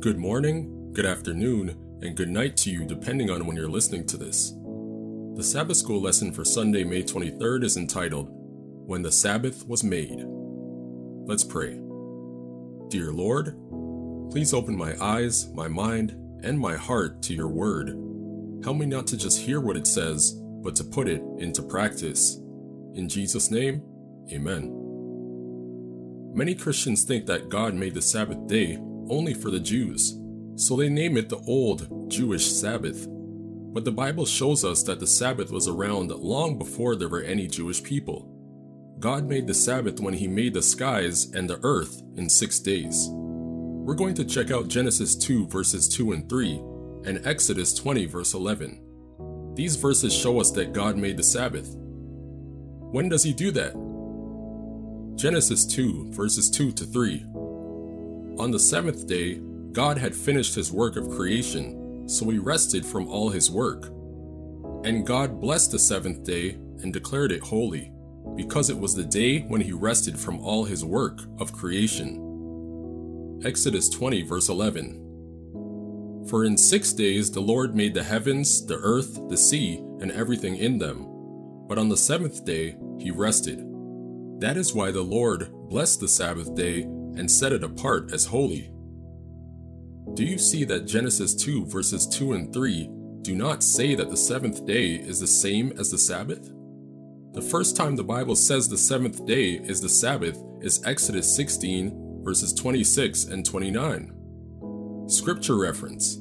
Good morning, good afternoon, and good night to you depending on when you're listening to this. The Sabbath School lesson for Sunday, May 23rd is entitled, When the Sabbath Was Made. Let's pray. Dear Lord, please open my eyes, my mind, and my heart to your word. Help me not to just hear what it says, but to put it into practice. In Jesus' name, Amen. Many Christians think that God made the Sabbath day only for the Jews, so they name it the Old Jewish Sabbath. But the Bible shows us that the Sabbath was around long before there were any Jewish people. God made the Sabbath when He made the skies and the earth in six days. We're going to check out Genesis 2 verses 2 and 3 and Exodus 20 verse 11. These verses show us that God made the Sabbath. When does He do that? Genesis 2 verses 2 to 3. On the seventh day, God had finished his work of creation, so he rested from all his work. And God blessed the seventh day and declared it holy, because it was the day when he rested from all his work of creation. Exodus 20, verse 11. For in six days the Lord made the heavens, the earth, the sea, and everything in them. But on the seventh day he rested. That is why the Lord blessed the Sabbath day and set it apart as holy. Do you see that Genesis 2 verses 2 and 3 do not say that the seventh day is the same as the Sabbath? The first time the Bible says the seventh day is the Sabbath is Exodus 16 verses 26 and 29. Scripture reference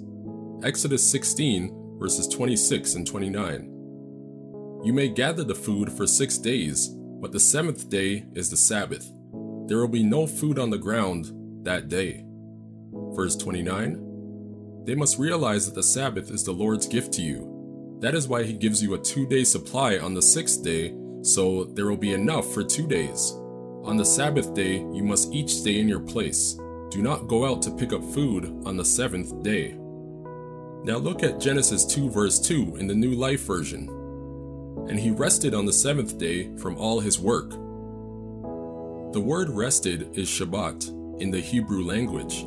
Exodus 16 verses 26 and 29. You may gather the food for six days, but the seventh day is the Sabbath. There will be no food on the ground that day. Verse 29 They must realize that the Sabbath is the Lord's gift to you. That is why He gives you a two day supply on the sixth day, so there will be enough for two days. On the Sabbath day, you must each stay in your place. Do not go out to pick up food on the seventh day. Now look at Genesis 2, verse 2 in the New Life Version. And he rested on the seventh day from all his work. The word rested is Shabbat in the Hebrew language.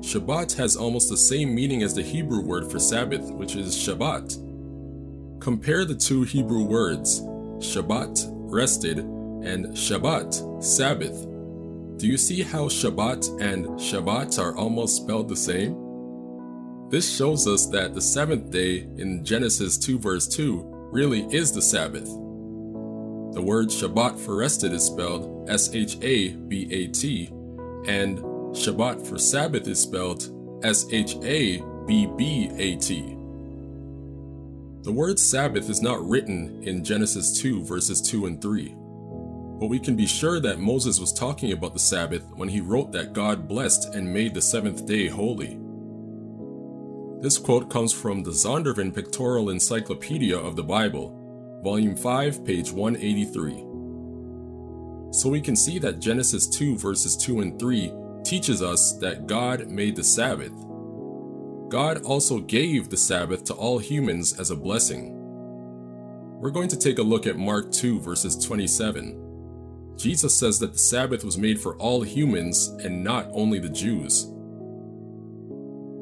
Shabbat has almost the same meaning as the Hebrew word for Sabbath, which is Shabbat. Compare the two Hebrew words, Shabbat, rested, and Shabbat, Sabbath. Do you see how Shabbat and Shabbat are almost spelled the same? This shows us that the seventh day in Genesis 2 verse 2 really is the Sabbath. The word Shabbat for rested is spelled S H A B A T, and Shabbat for Sabbath is spelled S H A B B A T. The word Sabbath is not written in Genesis 2 verses 2 and 3, but we can be sure that Moses was talking about the Sabbath when he wrote that God blessed and made the seventh day holy. This quote comes from the Zondervan Pictorial Encyclopedia of the Bible, Volume 5, page 183. So we can see that Genesis 2 verses 2 and 3 teaches us that God made the Sabbath. God also gave the Sabbath to all humans as a blessing. We're going to take a look at Mark 2 verses 27. Jesus says that the Sabbath was made for all humans and not only the Jews.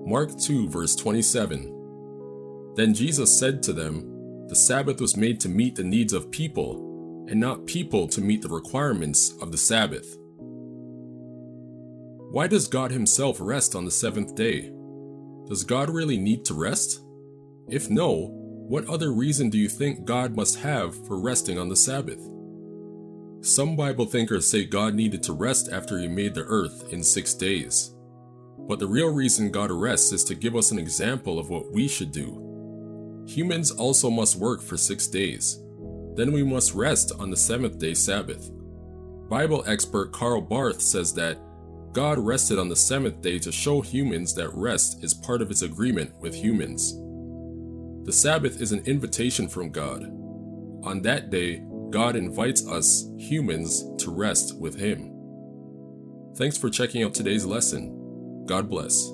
Mark 2 verse 27. Then Jesus said to them, the Sabbath was made to meet the needs of people, and not people to meet the requirements of the Sabbath. Why does God Himself rest on the seventh day? Does God really need to rest? If no, what other reason do you think God must have for resting on the Sabbath? Some Bible thinkers say God needed to rest after He made the earth in six days. But the real reason God rests is to give us an example of what we should do Humans also must work for six days. Then we must rest on the seventh day Sabbath. Bible expert Karl Barth says that God rested on the seventh day to show humans that rest is part of his agreement with humans. The Sabbath is an invitation from God. On that day, God invites us, humans, to rest with Him. Thanks for checking out today's lesson. God bless.